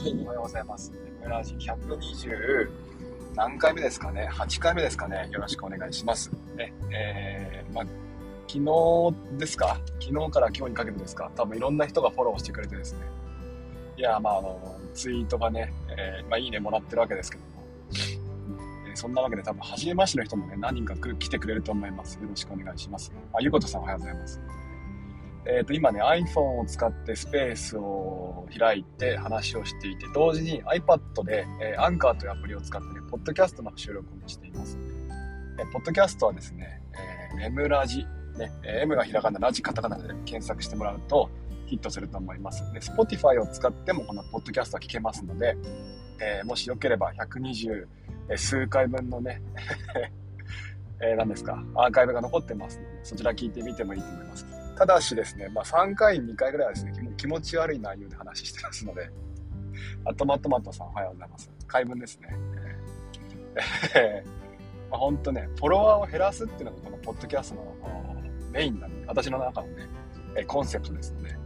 はい、おはようございます。メラジ120何回目ですかね ?8 回目ですかね？よろしくお願いします。ね、えー、まあ、昨日ですか？昨日から今日にかけてですか？多分いろんな人がフォローしてくれてですね。いや、まあ、あの、ツイートがね、えー、まあ、いいねもらってるわけですけども。えー、そんなわけで多分、初めましての人もね、何人か来てくれると思います。よろしくお願いします。あ、ゆうことさんおはようございます。えっ、ー、と、今ね、iPhone を使ってスペースを開いて話をしていて、同時に iPad で、えー、アンカーというアプリを使ってね、ポッドキャストの収録もしています。えー、ポッドキャストはですね、えー、M ラジ、ね、M がひらがな、ラジカタカナで検索してもらうとヒットすると思います。で、Spotify を使ってもこのポッドキャストは聞けますので、えー、もしよければ120数回分のね えー、何ですか、アーカイブが残ってますので、そちら聞いてみてもいいと思います。ただしですね、まあ、3回、2回ぐらいはですね、もう気持ち悪い内容で話してますので、あトマトマトさんおはようございます。開文ですね。えー、まあ、ほんとね、フォロワーを減らすっていうのがこのポッドキャストのメインなんで、私の中のね、えコンセプトですので、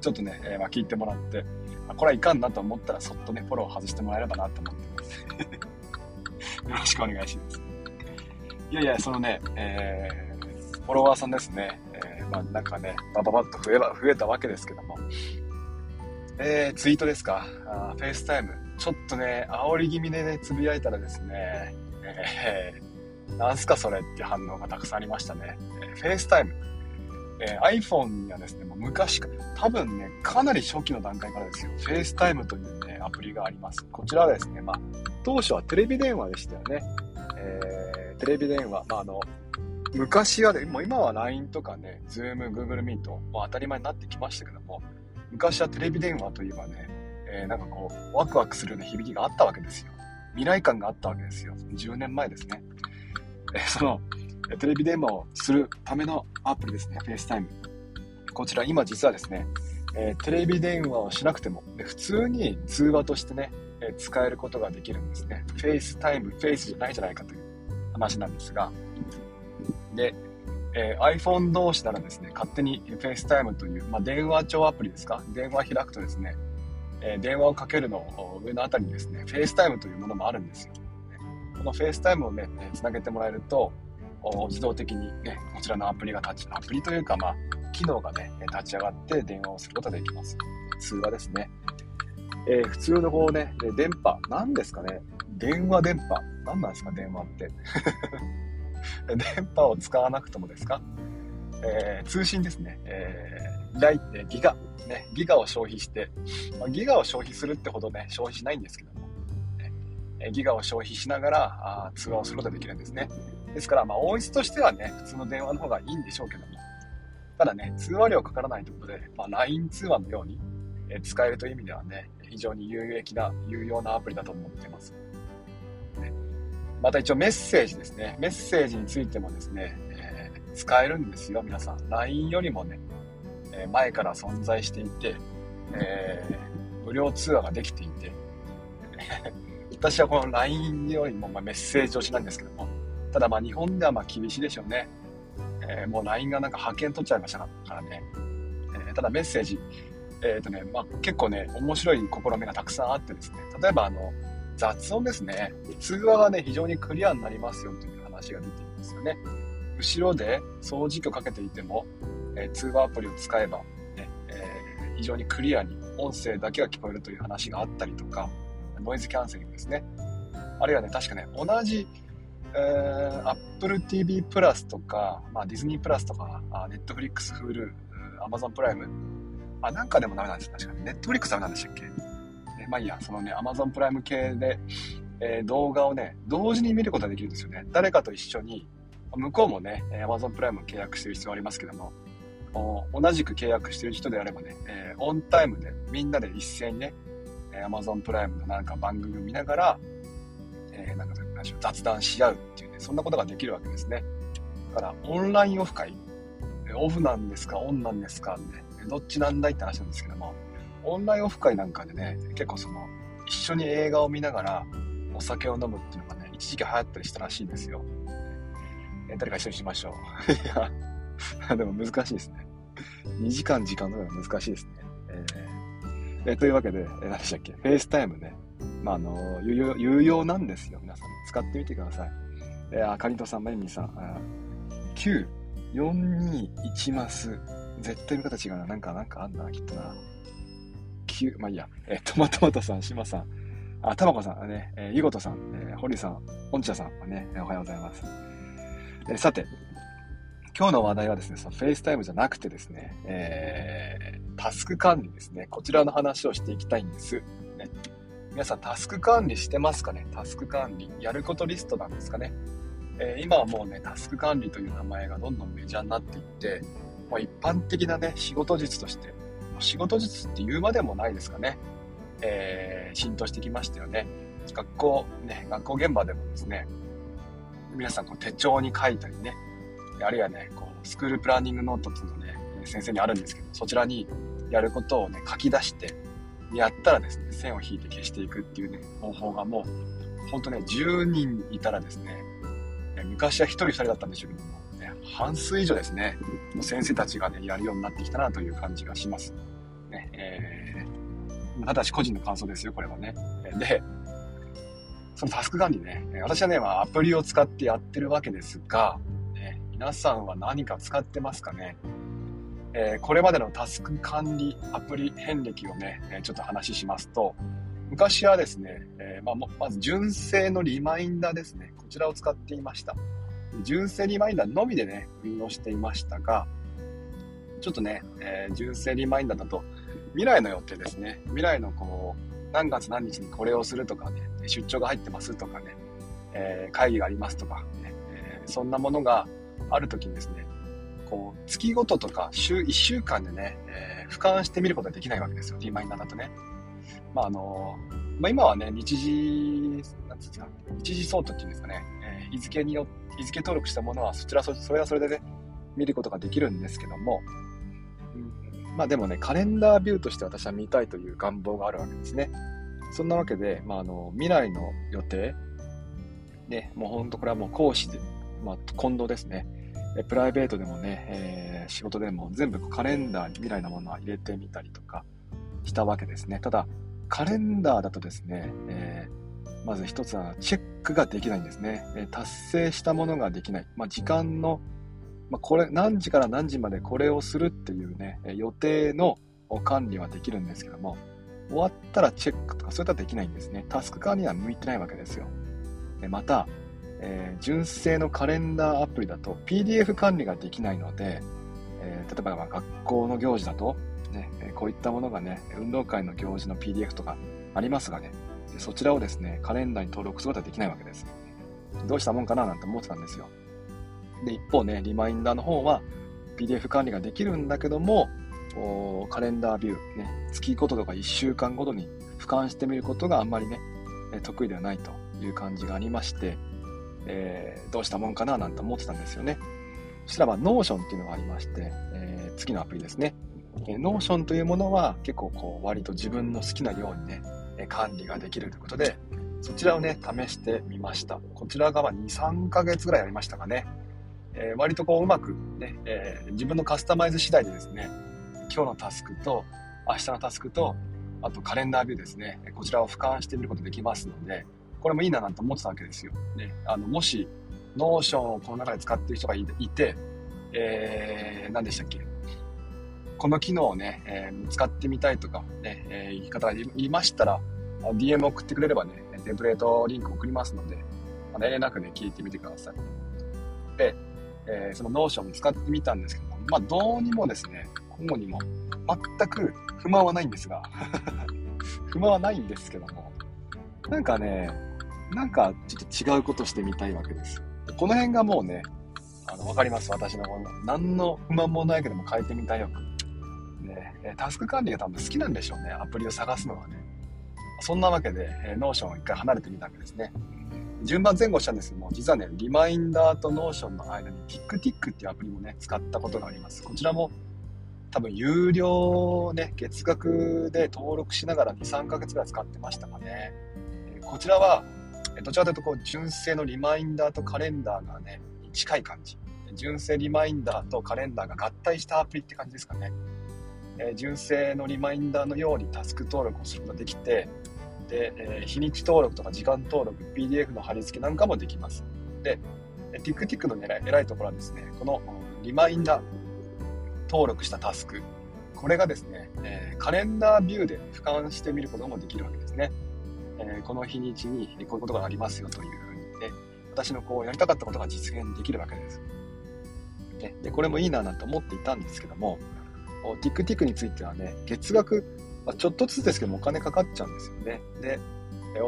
ちょっとね、えー、まあ、聞いてもらって、あ、これはいかんなと思ったらそっとね、フォロー外してもらえればなと思ってます。よろしくお願いします。いやいや、そのね、えー、フォロワーさんですね、まあ、なんかね、バババッと増え増えたわけですけども。えー、ツイートですか？あ FaceTime。ちょっとね、煽り気味でね、つぶやいたらですね、えー、なんすかそれって反応がたくさんありましたね。えー、 FaceTime。えー、iPhone にはですね、もう昔か、多分ね、かなり初期の段階からですよ、 FaceTime というね、アプリがあります。こちらはですね、まあ、当初はテレビ電話でしたよね。えー、テレビ電話、まあ、あの、昔はね、もう今は LINE とかね、Zoom、Google Meet、もう当たり前になってきましたけども、昔はテレビ電話といえばね、えー、なんかこう、ワクワクするような響きがあったわけですよ。未来感があったわけですよ。10年前ですね。えー、その、テレビ電話をするためのアプリですね、FaceTime。こちら今実はですね、えー、テレビ電話をしなくても、普通に通話としてね、え、使えることができるんですね。FaceTime、Face じゃないじゃないかという話なんですが、で、えー、iPhone 同士ならですね、勝手に FaceTime という、まあ、電話帳アプリですか、電話開くとですね、えー、電話をかけるの上のあたりにですね、FaceTime というものもあるんですよ。この FaceTime をね、つなげてもらえると、自動的にね、こちらのアプリが立ち、アプリというか、まあ、機能がね、立ち上がって電話をすることができます。通話ですね。えー、普通のこうね、電波、何ですかね、電話電波、何なんですか、電話って。電波を使わなくともですか、えー、通信ですね、えー、大ってギガ、ね、ギガを消費して、まあ、ギガを消費するってほどね、消費しないんですけども、ね、ギガを消費しながらあ通話をすることができるんですね。ですから、まあ、音質としてはね、普通の電話の方がいいんでしょうけども、ただね、通話料かからないということで、まあ、LINE 通話のように、え使えるという意味ではね、非常に有益な、有用なアプリだと思ってます。また一応メッセージですね。メッセージについてもですね、えー、使えるんですよ、皆さん。LINE よりもね、え、前から存在していて、えー、無料通話ができていて、私はこの LINE よりもまメッセージ推しなんですけども、ただまあ日本ではま厳しいでしょうね。えもう LINE がなんか派遣取っちゃいましたからね。えただメッセージ、えっ、とね、まあ、結構ね、面白い試みがたくさんあってですね、例えばあの、雑音ですね。通話がね、非常にクリアになりますよという話が出ていますよね。後ろで掃除機をかけていても、えー、通話アプリを使えば、ねえー、非常にクリアに音声だけが聞こえるという話があったりとか、ノイズキャンセリングですね。あるいはね、確かね、同じ、えー、Apple TV プラスとか、まあ、ディズニープラスとか、Netflix、Hulu、Amazon プライム、あ、なんかでもダメなんです。確かに。Netflix ダメなんでしたっけ？まあいいや、そのね、Amazon プライム系で、えー、動画をね、同時に見ることができるんですよね。誰かと一緒に、向こうもね、Amazon プライム契約してる必要ありますけども、同じく契約してる人であればね、えー、オンタイムでみんなで一斉にね、Amazon プライムのなんか番組を見ながら、えー、なんか雑談し合うっていうね、そんなことができるわけですね。だから、オンラインオフ会、オフなんですか、オンなんですか、ね、どっちなんだいって話なんですけども、オンラインオフ会なんかでね、結構その、一緒に映画を見ながらお酒を飲むっていうのがね、一時期流行ったりしたらしいんですよ。え誰か一緒にしましょう。いや、でも難しいですね。2時間時間のが難しいですね。えー、えというわけで、え何でしたっけ、 FaceTime ね、まあ、あの有用、有用なんですよ。皆さん、使ってみてください。えー、あかりとさん、まゆみさん、9、421マス。絶対見方違うな。なんか、なんかあんな、きっとな。9、まあいいや。えー、トマトマトさん、しまさん、あ、たまこさん、ね、えー、ゆごとさん、えー、堀さん、おんちゃさん、ね、おはようございます。えー、さて、今日の話題はですね、そのフェイスタイムじゃなくてですね、えー、タスク管理ですね。こちらの話をしていきたいんです。ね、皆さんタスク管理してますかね？タスク管理。やることリストなんですかね？えー、今はもうね、タスク管理という名前がどんどんメジャーになっていって、まあ、一般的なね、仕事術として、仕事術って言うまでもないですかね、えー、浸透してきましたよね。学校、ね、学校現場でもですね、皆さんこう手帳に書いたりね、あるいはね、こうスクールプランニングノートっていうのね、先生にあるんですけど、そちらにやることをね、書き出して、やったらですね、線を引いて消していくっていうね、方法がもう、ほんとね、10人いたらですね、昔は1人2人だったんでしょうけども、ね、半数以上ですね、先生たちがね、やるようになってきたなという感じがします。えー、ただし個人の感想ですよ、これはね。で、そのタスク管理ね、私はね、ま、アプリを使ってやってるわけですが、ね、皆さんは何か使ってますかねえー、これまでのタスク管理アプリ遍歴をね、ちょっと話しますと、昔はですね、えー、まあ、まず純正のリマインダーですね。こちらを使っていました。純正リマインダーのみでね、運用していましたが、ちょっとね、えー、純正リマインダーだと、未来の予定ですね。未来のこう、何月何日にこれをするとかね、出張が入ってますとかね、えー、会議がありますとか、ね、えそんなものがある時にですね、こう、月ごととか週1週間でね、え俯瞰してみることができないわけですよ。リマインダーだとね。まああのまあ、今はね、日時、なんですか、日時ソートっていうんですかね、え、日付によ日付登録したものは、そちらそ、れはそれでね、見ることができるんですけども、まあでもね、カレンダービューとして私は見たいという願望があるわけですね。そんなわけで、まあ、あの未来の予定、ね、もう本当これはもう講師で、まあ、近藤ですね。プライベートでもね、えー、仕事でも全部カレンダーに未来のものは入れてみたりとかしたわけですね。ただ、カレンダーだとですね、えー、まず一つはチェックができないんですね。え達成したものができない。まあ、時間の、まあ、これ、何時から何時までこれをするっていうね、予定の管理はできるんですけども、終わったらチェックとかそういったらできないんですね。タスク管理は向いてないわけですよ。また、えー、純正のカレンダーアプリだと PDF 管理ができないので、えー、例えばま学校の行事だとね、こういったものがね、運動会の行事の PDF とかありますがね、そちらをですね、カレンダーに登録することはできないわけです。どうしたもんかななんて思ってたんですよ。で、一方ね、リマインダーの方は PDF 管理ができるんだけども、カレンダービュー、ね、月ごととか1週間ごとに俯瞰してみることがあんまりね、得意ではないという感じがありまして、えー、どうしたもんかななんて思ってたんですよね。そしたらば、Notion っていうのがありまして、えー、次のアプリですね。えー、Notion というものは結構こう割と自分の好きなようにね、え管理ができるということで、そちらをね、試してみました。こちら側2、3ヶ月ぐらいやりましたかね。えー、割とこううまくね、えー、自分のカスタマイズ次第でですね、今日のタスクと明日のタスクと、あとカレンダービューですね、こちらを俯瞰してみることできますので、これもいいななんて思ってたわけですよ。ね、あのもし、 Notion をこの中で使っている人がいて、えー、何でしたっけ？この機能をね、えー、使ってみたいとか、ね、えー、いう方がいましたら、DM 送ってくれればね、テンプレートリンク送りますので、まあ、遠慮なくね、聞いてみてください。えー、その Notion 使ってみたんですけども、まあ、どうにもですね、今後にも全く不満はないんですが 不満はないんですけども、なんかね、なんかちょっと違うことしてみたいわけです。この辺がもうね、あの、わかります、私の。何の不満もないけども変えてみたい欲。ね、タスク管理が多分好きなんでしょうね、アプリを探すのはね。そんなわけで、え、 Notion を一回離れてみたわけですね。順番前後したんですけども、実はね、リマインダーと Notion の間に TickTick っていうアプリもね、使ったことがあります。こちらも多分有料ね、月額で登録しながら2、3ヶ月ぐらい使ってましたかね。こちらは、どちらかというとこう純正のリマインダーとカレンダーがね、近い感じ。純正リマインダーとカレンダーが合体したアプリって感じですかね。え、純正のリマインダーのようにタスク登録をすることができて、で、えー、日にち登録とか時間登録、PDF の貼り付けなんかもできます。で、TikTik の偉い偉いところはですね、このリマインダー登録したタスク、これがですね、えー、カレンダービューで俯瞰してみることもできるわけですね。えー、この日にちにこういうことがありますよというふうにね、私のこうやりたかったことが実現できるわけです。ね、でこれもいいななんて思っていたんですけども、TickTick についてはね、月額、まあ、ちょっとずつですけどもお金かかっちゃうんですよね。で、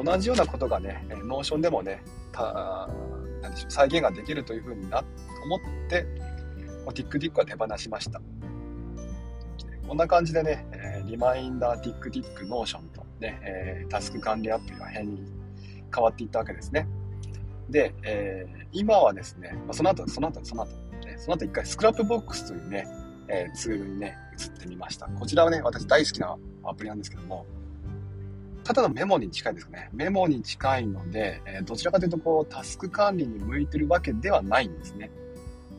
同じようなことがね、 Notion でもね、たなんでしょう再現ができるというふうにな思って、TickTick は手放しました。こんな感じでね、えリマインダー、TickTick、 Notion とね、えタスク管理アプリは変に変わっていったわけですね。で、えー、今はですね、まあ、その後、その後、その後、ね、その後一回 Scrapbox というね、え、ツールにね、移ってみました。こちらはね、私大好きなアプリなんですけども、ただのメモに近いですね。メモに近いので、え、どちらかというと、こう、タスク管理に向いてるわけではないんですね。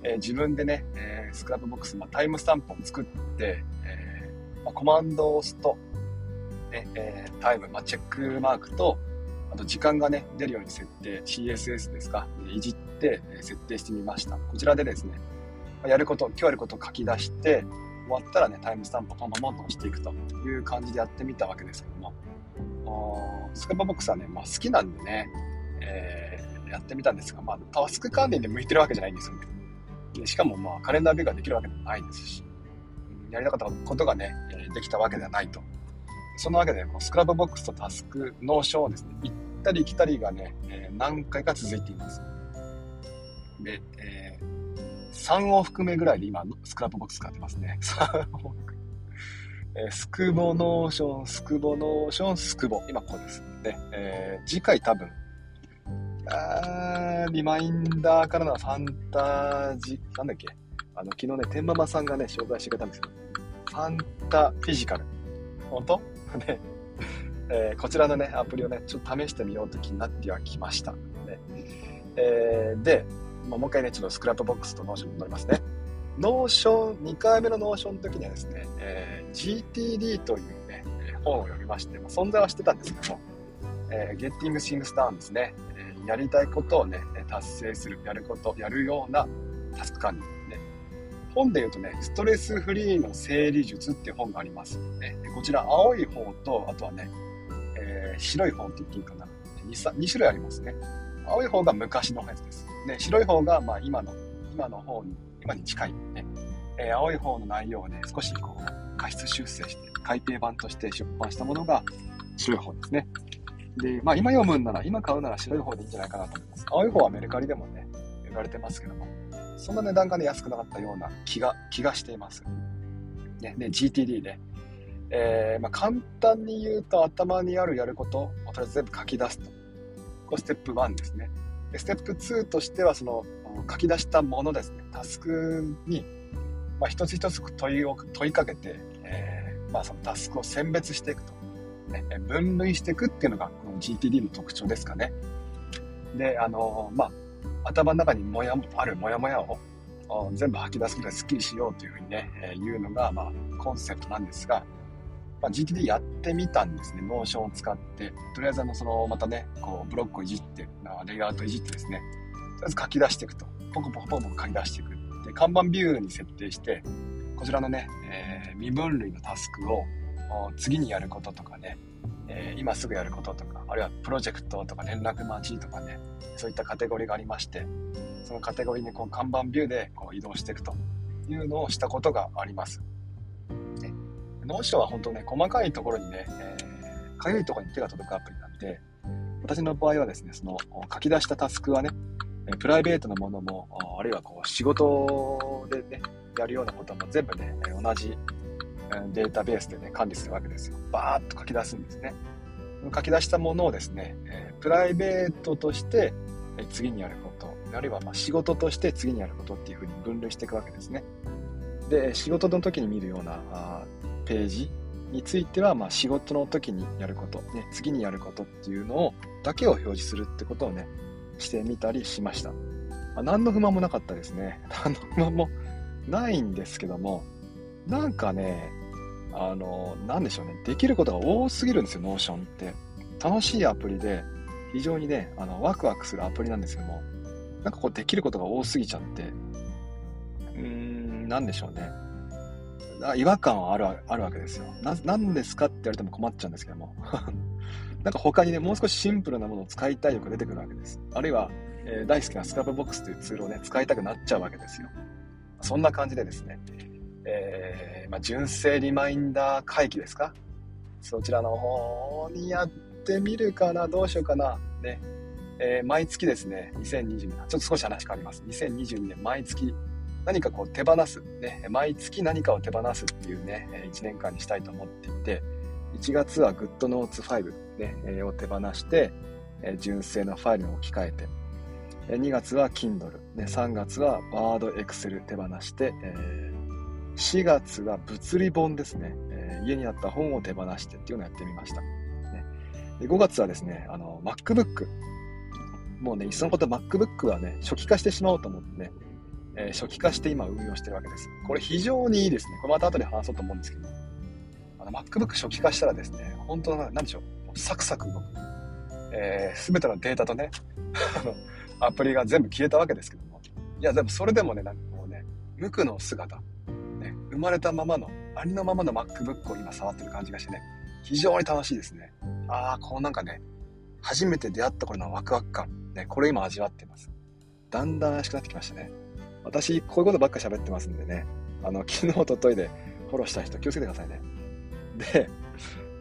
え、自分でね、え、スクラップボックス、まあ、タイムスタンプを作って、えまあ、コマンドを押すと、ねえタイム、まあ、チェックマークと、あと時間がね、出るように設定、CSS ですか、いじって設定してみました。こちらでですね、やること、今日やることを書き出して、終わったらね、タイムスタンプをポンポンポンと押していくという感じでやってみたわけですけども、 Scrapbox はね、まあ、好きなんでね、えー、やってみたんですが、まあ、タスク管理で向いてるわけじゃないんですよね。でしかも、まあ、カレンダービューができるわけでもないですし、やりたかったことがね、できたわけではないと。そのわけで、こう Scrapbox とタスク、 Notion をですね、行ったり来たりがね、何回か続いています。で、え、3往復目ぐらいで今、 Scrapbox 使ってますね。3往復。えー、スクボ Notion、スクボ Notion、スクボ。今ここです。で、えー、次回多分、あリマインダーからのファンタジー、なんだっけ？あの、昨日ね、天ママさんがね、紹介してくれたんですけど、ファンタフィジカル。本当？で、えー、こちらのね、アプリをね、ちょっと試してみようと気になってはきました。ねえー、で、ま、もう一回ね、ちょっと Scrapbox と Notion に戻りますね。 Notion、2回目の Notion の時にはですね、えー、GTD というね、本を読みまして、まあ、存在はしてたんですけども、えー、Getting Things Done ですね、えー、やりたいことをね、達成する、やること、やるようなタスク管理。ね、本で言うとね、ストレスフリーの整理術っていう本があります。ね、でこちら青い方と、あとはね、えー、白い方って言っていいかな2。2種類ありますね。青い方が昔のやつです。で、白い方がまあ今の、今の方に、今に近いね。えー、青い方の内容をね、少しこう、過失修正して、改訂版として出版したものが白い方ですね。で、まあ今読むんなら、今買うなら白い方でいいんじゃないかなと思います。青い方はメルカリでもね、売られてますけども、そんな値段がね、安くなかったような気が、気がしています。ね、で、GTD で、えー、まあ、簡単に言うと頭にあるやることをとりあえず全部書き出すと。これステップ1ですね。ステップ2としては、その書き出したものですね、タスクに、まあ、一つ一つ問いを問いかけて、えー、まあ、そのタスクを選別していくと。ね、分類していくっていうのがこの GTD の特徴ですかね。で、あのまあ、頭の中にもやあるモヤモヤを全部吐き出すことですっきりしようというふうにね、えー、いうのが、まあ、コンセプトなんですが、まあ、GTD やってみたんですね。 Notion を使って、とりあえずあの、その、またね、こう、ブロックをいじって、レイアウトいじってですね、とりあえず書き出していくと。ポコポコポコポコ書き出していく。で、カンバンビューに設定して、こちらのね、えー、未分類のタスクを次にやることとかね、えー、今すぐやることとか、あるいはプロジェクトとか連絡待ちとかね、そういったカテゴリーがありまして、そのカテゴリーにこうカンバンビューでこう移動していくというのをしたことがあります。ね、 Notion は本当ね、細かいところにね、えー、かゆいところに手が届くアプリなんで、私の場合はですね、その書き出したタスクはね、プライベートなものも、あるいはこう仕事でね、やるようなことも全部ね、同じデータベースでね、管理するわけですよ。バーッと書き出すんですね。書き出したものをですね、プライベートとして、次にやること、あるいはま仕事として次にやることっていうふうに分類していくわけですね。で、仕事の時に見るようなページについては、まあ、仕事の時にやること、ね、次にやることっていうのを、だけを表示するってことをね、してみたりしました。まあ、何の不満もなかったですね。何の不満もないんですけども、なんかね、あの、なんでしょうね、できることが多すぎるんですよ、 Notion って。楽しいアプリで、非常にね、あの、ワクワクするアプリなんですけども、なんかこう、できることが多すぎちゃって、うーん、なんでしょうね。違和感はあるあるわけですよ。な、なんですかって言われても困っちゃうんですけども。なんか他にね、もう少しシンプルなものを使いたい欲が出てくるわけです。あるいは、えー、大好きな Scrapbox というツールをね、使いたくなっちゃうわけですよ。そんな感じでですね、えー、まあ、純正リマインダー回帰ですか？そちらの方にやってみるかなどうしようかなね。えー、毎月ですね、2022年、ちょっと少し話変わります。2022年毎月何かこう手放す、ね、毎月何かを手放すっていうね、1年間にしたいと思っていて、1月は GoodNotes5、ね、を手放して、純正のファイルに置き換えて、2月は Kindle、ね、3月は Word、Excel 手放して、4月は物理本ですね、家にあった本を手放してっていうのをやってみました。5月はですね、あの MacBook。もうね、いっそのこと MacBook はね、初期化してしまおうと思ってね、えー、初期化して今運用してるわけです。これ非常にいいですね。これまた後で話そうと思うんですけど、あの MacBook 初期化したらですね、本当な、んでしょう、サクサク動く。えー、全てのデータとね、アプリが全部消えたわけですけども。いや、でもそれでもね、なんかこうね、無垢の姿、ね、生まれたままの、ありのままの MacBook を今触ってる感じがしてね、非常に楽しいですね。ああ、こうなんかね、初めて出会った頃のワクワク感、ね、これ今味わってます。だんだん怪しくなってきましたね。私、こういうことばっか喋ってますんでね、あの、昨日、おとといでフォローした人気をつけてくださいね。で、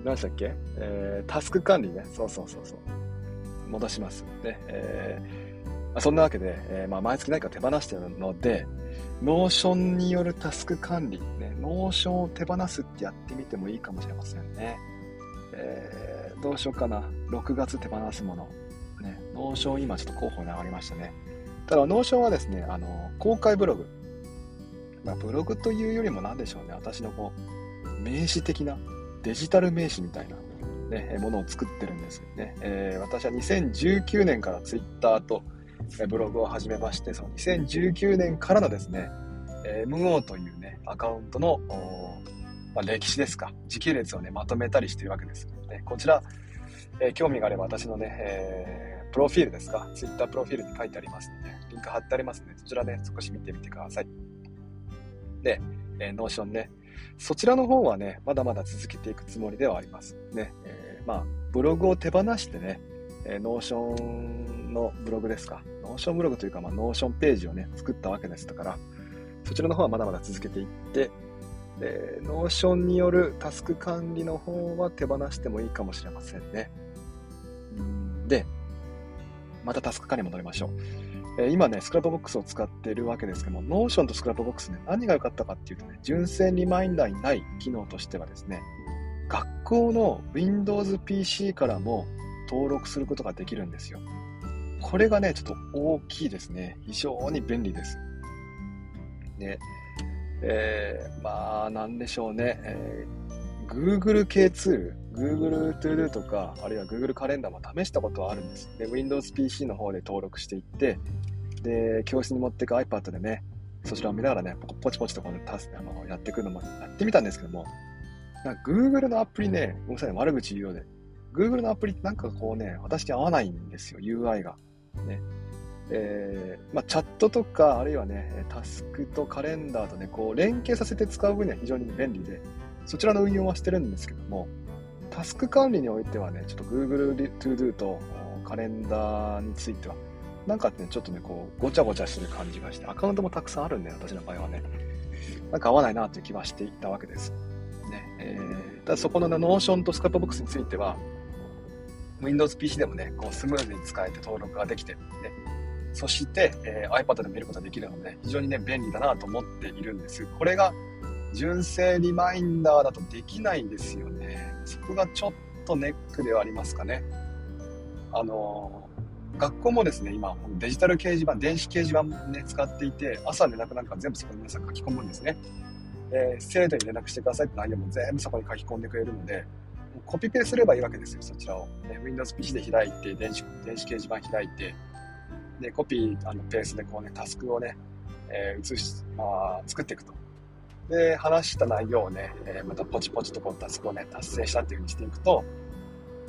何でしたっけ？えー、タスク管理ね。そうそうそうそう。戻します。ね。えー、そんなわけで、えー、まあ、毎月何か手放してるので、 Notion によるタスク管理、ね、 Notion を手放すってやってみてもいいかもしれませんね。えー、どうしようかな。6月手放すもの。ね、 Notion 今ちょっと候補に上がりましたね。ただ、 Notion はですね、あの、公開ブログ。まあ、ブログというよりも何でしょうね、私のこう、名刺的な、デジタル名刺みたいな、ね、ものを作ってるんですよね。えー、私は2019年からツイッターとブログを始めまして、その2019年からのですね、MO というね、アカウントの、まあ、歴史ですか、時系列をね、まとめたりしてるわけです。ね、こちら、えー、興味があれば私のね、えープロフィールですか、Twitter プロフィールに書いてありますので、リンク貼ってありますので、そちらね、少し見てみてください。で、えー、 Notion ね、そちらの方はね、まだまだ続けていくつもりではあります。ね、えー、まあ、ブログを手放してね、えー、 Notion のブログですか、 Notion ブログというか、まあ、 Notion ページをね、作ったわけですから、そちらの方はまだまだ続けていって、で、 Notion によるタスク管理の方は手放してもいいかもしれませんね。で、またタスク管理に戻りましょう。えー、今ね、 Scrapbox を使っているわけですけども、 Notion と Scrapbox ね、何が良かったかっていうとね、純正リマインダーにない機能としてはですね、学校の Windows PC からも登録することができるんですよ。これがね、ちょっと大きいですね。非常に便利です。で、えー、まあ、なんでしょうね。えー、Google 系ツール、Google To Do とか、あるいは Google カレンダーも試したことはあるんです。で、Windows PC の方で登録していって、で、教室に持っていく iPad でね、そちらを見ながらね、ポチポチとこのタスあのやっていくのもやってみたんですけども、なんか Google のアプリね、ごめんなさい、悪口言うようで、Google のアプリってなんかこうね、私に合わないんですよ、UI が。ね。えー、まあ、チャットとか、あるいはね、タスクとカレンダーとね、こう連携させて使う分には非常に便利で、そちらの運用はしてるんですけども、タスク管理においてはね、ちょっと Google To Do とカレンダーについては、なんかね、ちょっとね、こう、ごちゃごちゃしてる感じがして、アカウントもたくさんあるんで、私の場合はね、なんか合わないなという気はしていたわけです。ね、えー、ただそこの、ね、Notion とスカップボックスについては、Windows PC でもね、こうスムーズに使えて登録ができて、ね、そして、えー、iPad で見ることができるので、非常にね、便利だなと思っているんです。これが、純正リマインダーだとできないんですよね。そこがちょっとネックではありますかね。あの、学校もですね、今、デジタル掲示板、電子掲示板ね、使っていて、朝連絡なんか全部そこに皆さん書き込むんですね。で、生徒に連絡してくださいって内容も全部そこに書き込んでくれるので、コピペすればいいわけですよ、そちらを。ね、Windows PC で開いて、電子電子掲示板開いて、で、コピー、あの、ペースでこうね、タスクをね、えー、移し、まあ、作っていくと。で、話した内容をね、えー、またポチポチとこうタスクをね、達成したっていう風にしていくと、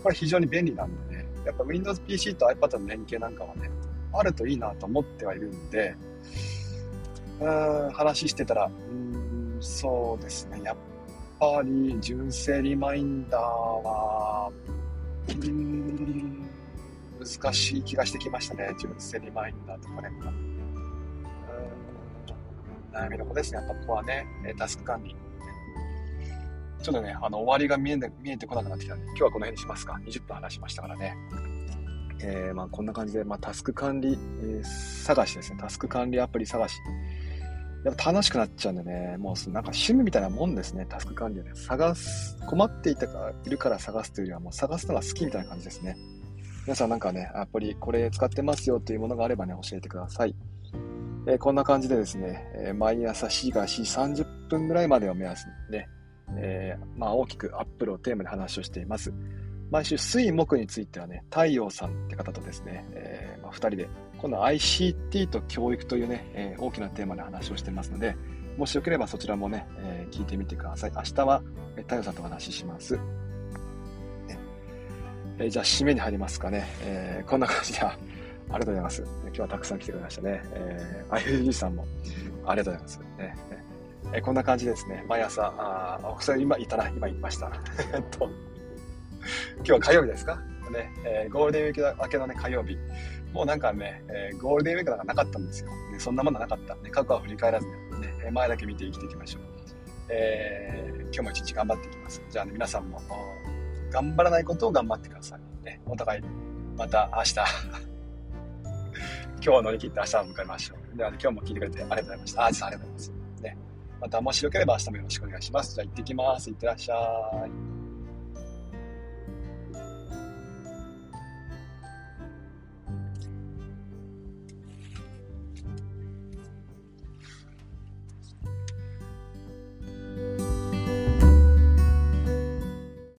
これ非常に便利なんでね、やっぱ Windows PC と iPad の連携なんかはね、あるといいなと思ってはいるんで、うーん、話してたら、うん、そうですね、やっぱり純正リマインダーは、うん、難しい気がしてきましたね、純正リマインダーとかね。悩みどこですね、やっぱここはね、タスク管理。ちょっとね、あの終わりが見え見えてこなくなってきたんで、今日はこの辺にしますか。20分話しましたからね。えー、まあ、こんな感じで、まあ、タスク管理、えー、探しですね。タスク管理アプリ探し。やっぱ楽しくなっちゃうんでね、もうなんか趣味みたいなもんですね、タスク管理をね。探す、困っていたか、いるから探すというよりは、もう探すのが好きみたいな感じですね。皆さんなんかね、アプリこれ使ってますよというものがあればね、教えてください。えー、こんな感じでですね、えー、毎朝4が4時、30分ぐらいまでを目安にね、えー、まあ大きくアップルをテーマで話をしています。毎週水木についてはね、太陽さんって方とですね、え、まあ、2人で、今度は ICT と教育というね、え、大きなテーマで話をしてますので、もしよければそちらもね、え、聞いてみてください。明日は、太陽さんとお話しします。えじゃあ、締めに入りますかね。えこんな感じで、ありがとうございます。今日はたくさん来てくれましたね。えー、IUG さんもありがとうございます。ねえこんな感じですね。毎朝、あ、それ今言ったな、今言いました。えっと、今日は火曜日ですか？ね、えー、ゴールデンウィーク明けのね、火曜日。もうなんかね、えー、ゴールデンウィークなんかなかったんですよ。ね、そんなものなかった。ね、過去は振り返らずね、ね前だけ見て生きていきましょう。えー、今日も一日頑張っていきます。じゃあね、皆さんも、頑張らないことを頑張ってください。ね、お互い、また明日今日乗り切って明日を迎えましょう。では、ね、今日も聞いてくれてありがとうございました。あ、実はありがとうございます。ね。またもしよければ明日もよろしくお願いします。じゃあ行ってきます。いってらっしゃい。